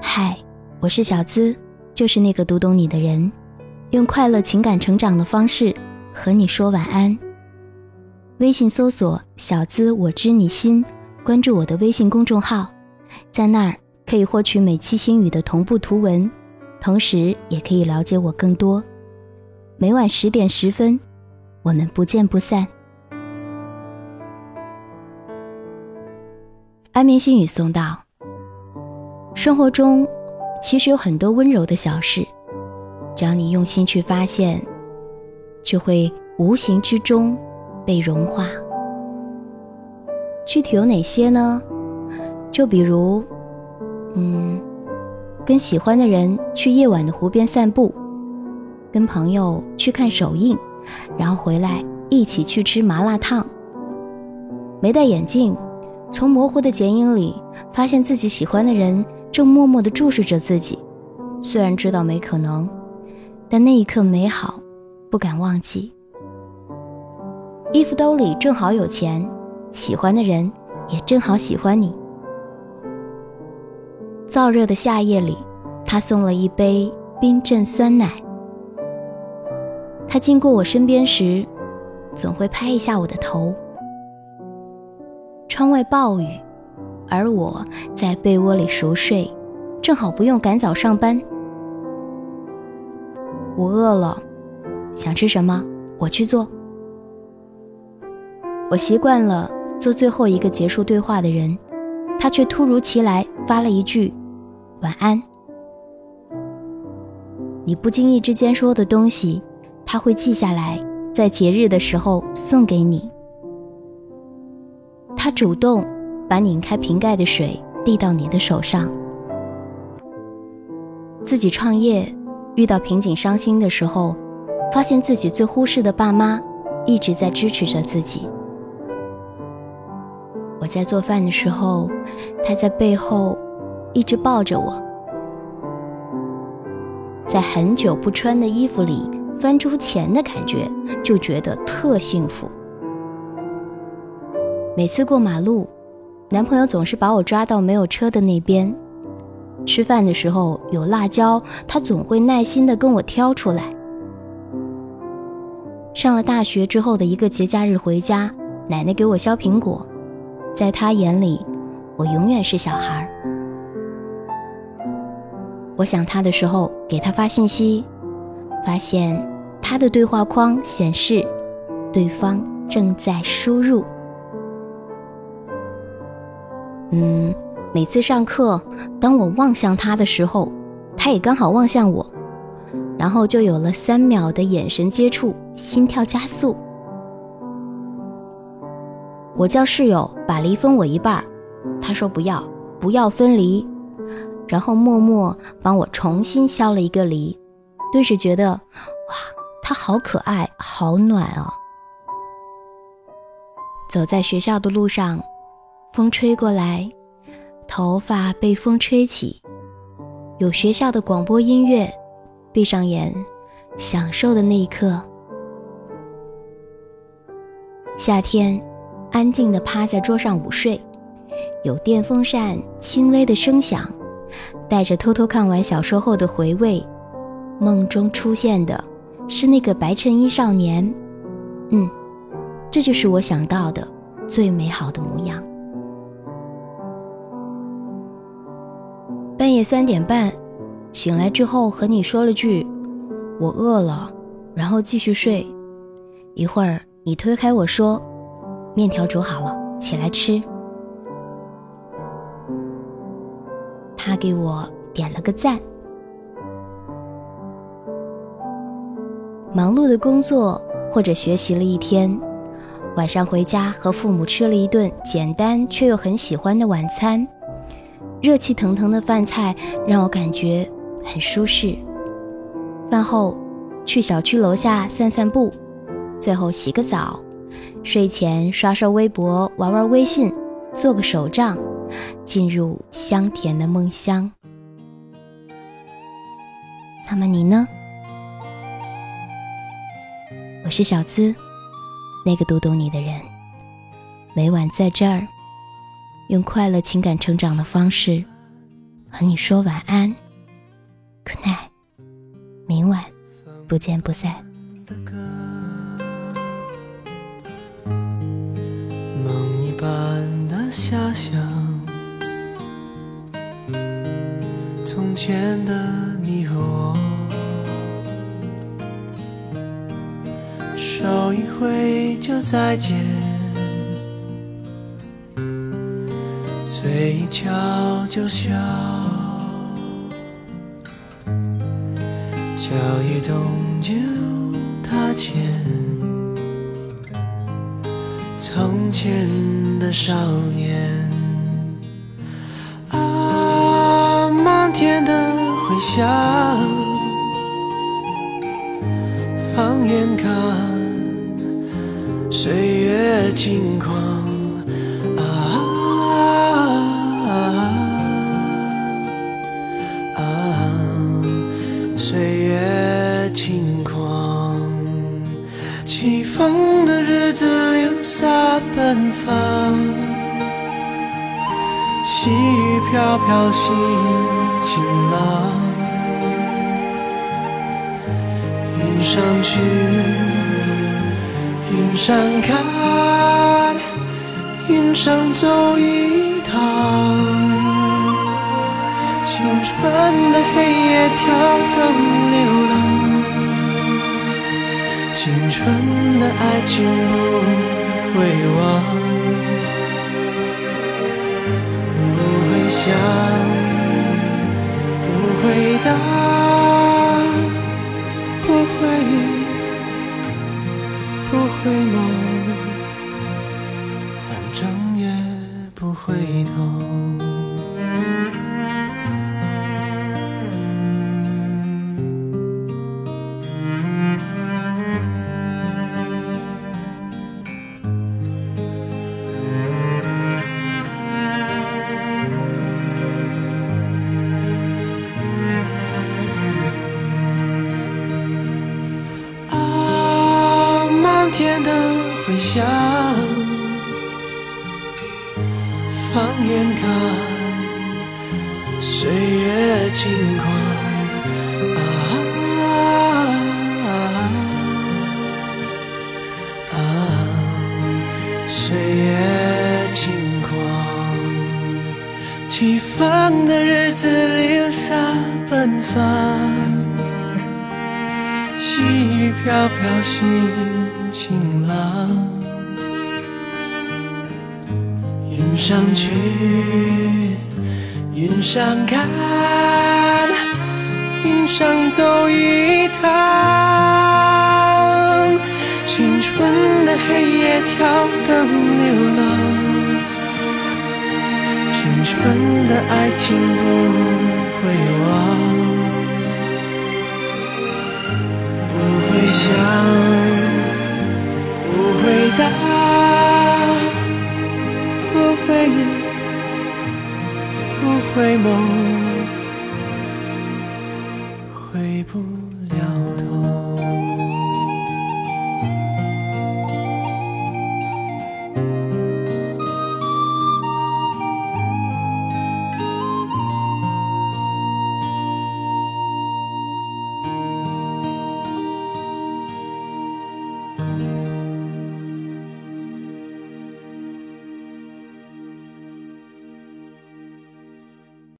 嗨，我是小资，就是那个读懂你的人，用快乐情感成长的方式和你说晚安。微信搜索“小资我知你心”，关注我的微信公众号，在那儿可以获取每期心语的同步图文，同时也可以了解我更多。每晚十点十分，我们不见不散。安眠心语送到。生活中，其实有很多温柔的小事，只要你用心去发现，就会无形之中被融化。具体有哪些呢？就比如，嗯，跟喜欢的人去夜晚的湖边散步，跟朋友去看首映，然后回来一起去吃麻辣烫。没戴眼镜，从模糊的剪影里发现自己喜欢的人。正默默地注视着自己，虽然知道没可能，但那一刻美好，不敢忘记。衣服兜里正好有钱，喜欢的人也正好喜欢你。燥热的夏夜里，他送了一杯冰镇酸奶。他经过我身边时，总会拍一下我的头。窗外暴雨。而我在被窝里熟睡，正好不用赶早上班。我饿了，想吃什么我去做。我习惯了做最后一个结束对话的人，他却突如其来发了一句“晚安”。你不经意之间说的东西，他会记下来，在节日的时候送给你。他主动。把拧开瓶盖的水递到你的手上。自己创业遇到瓶颈伤心的时候，发现自己最忽视的爸妈一直在支持着自己。我在做饭的时候，他在背后一直抱着我。在很久不穿的衣服里翻出钱的感觉，就觉得特幸福。每次过马路。男朋友总是把我抓到没有车的那边，吃饭的时候有辣椒，他总会耐心的跟我挑出来。上了大学之后的一个节假日回家，奶奶给我削苹果，在他眼里，我永远是小孩。我想他的时候给他发信息，发现他的对话框显示对方正在输入。嗯，每次上课，当我望向他的时候，他也刚好望向我，然后就有了三秒的眼神接触，心跳加速。我叫室友把梨分我一半，他说不要，不要分离，然后默默帮我重新削了一个梨，顿时觉得，哇，他好可爱，好暖啊！走在学校的路上。风吹过来，头发被风吹起，有学校的广播音乐，闭上眼，享受的那一刻。夏天，安静的趴在桌上午睡，有电风扇轻微的声响，带着偷偷看完小说后的回味，梦中出现的是那个白衬衣少年。嗯，这就是我想到的最美好的模样。夜三点半，醒来之后和你说了句“我饿了”，然后继续睡。一会儿你推开我说：“面条煮好了，起来吃。”他给我点了个赞。忙碌的工作或者学习了一天，晚上回家和父母吃了一顿简单却又很喜欢的晚餐。热气腾腾的饭菜让我感觉很舒适。饭后去小区楼下散散步，最后洗个澡，睡前刷刷微博、玩玩微信，做个手账，进入香甜的梦乡。那么你呢？我是小资，那个读懂你的人，每晚在这儿。用快乐情感成长的方式，和你说晚安，Good night，明晚不见不散。梦一般的遐想，从前的你和我，手一挥就再见，嘴一翘就笑。脚一动就踏前，从前的少年啊，漫天的回响，放眼看，岁月轻狂风的日子留下奔放，细雨飘飘心晴朗，云上去，云上看，云上走一趟。青春的黑夜，跳灯流浪。青春的爱情不会忘，不会想，天的回响，放眼看，岁月轻狂啊啊！岁月轻狂，起风的日子留下奔放，细雨飘飘心。晴朗，云上去，云上看，云上走一趟。青春的黑夜，跳灯流浪。青春的爱情不会忘，不会想。回忆不回眸回不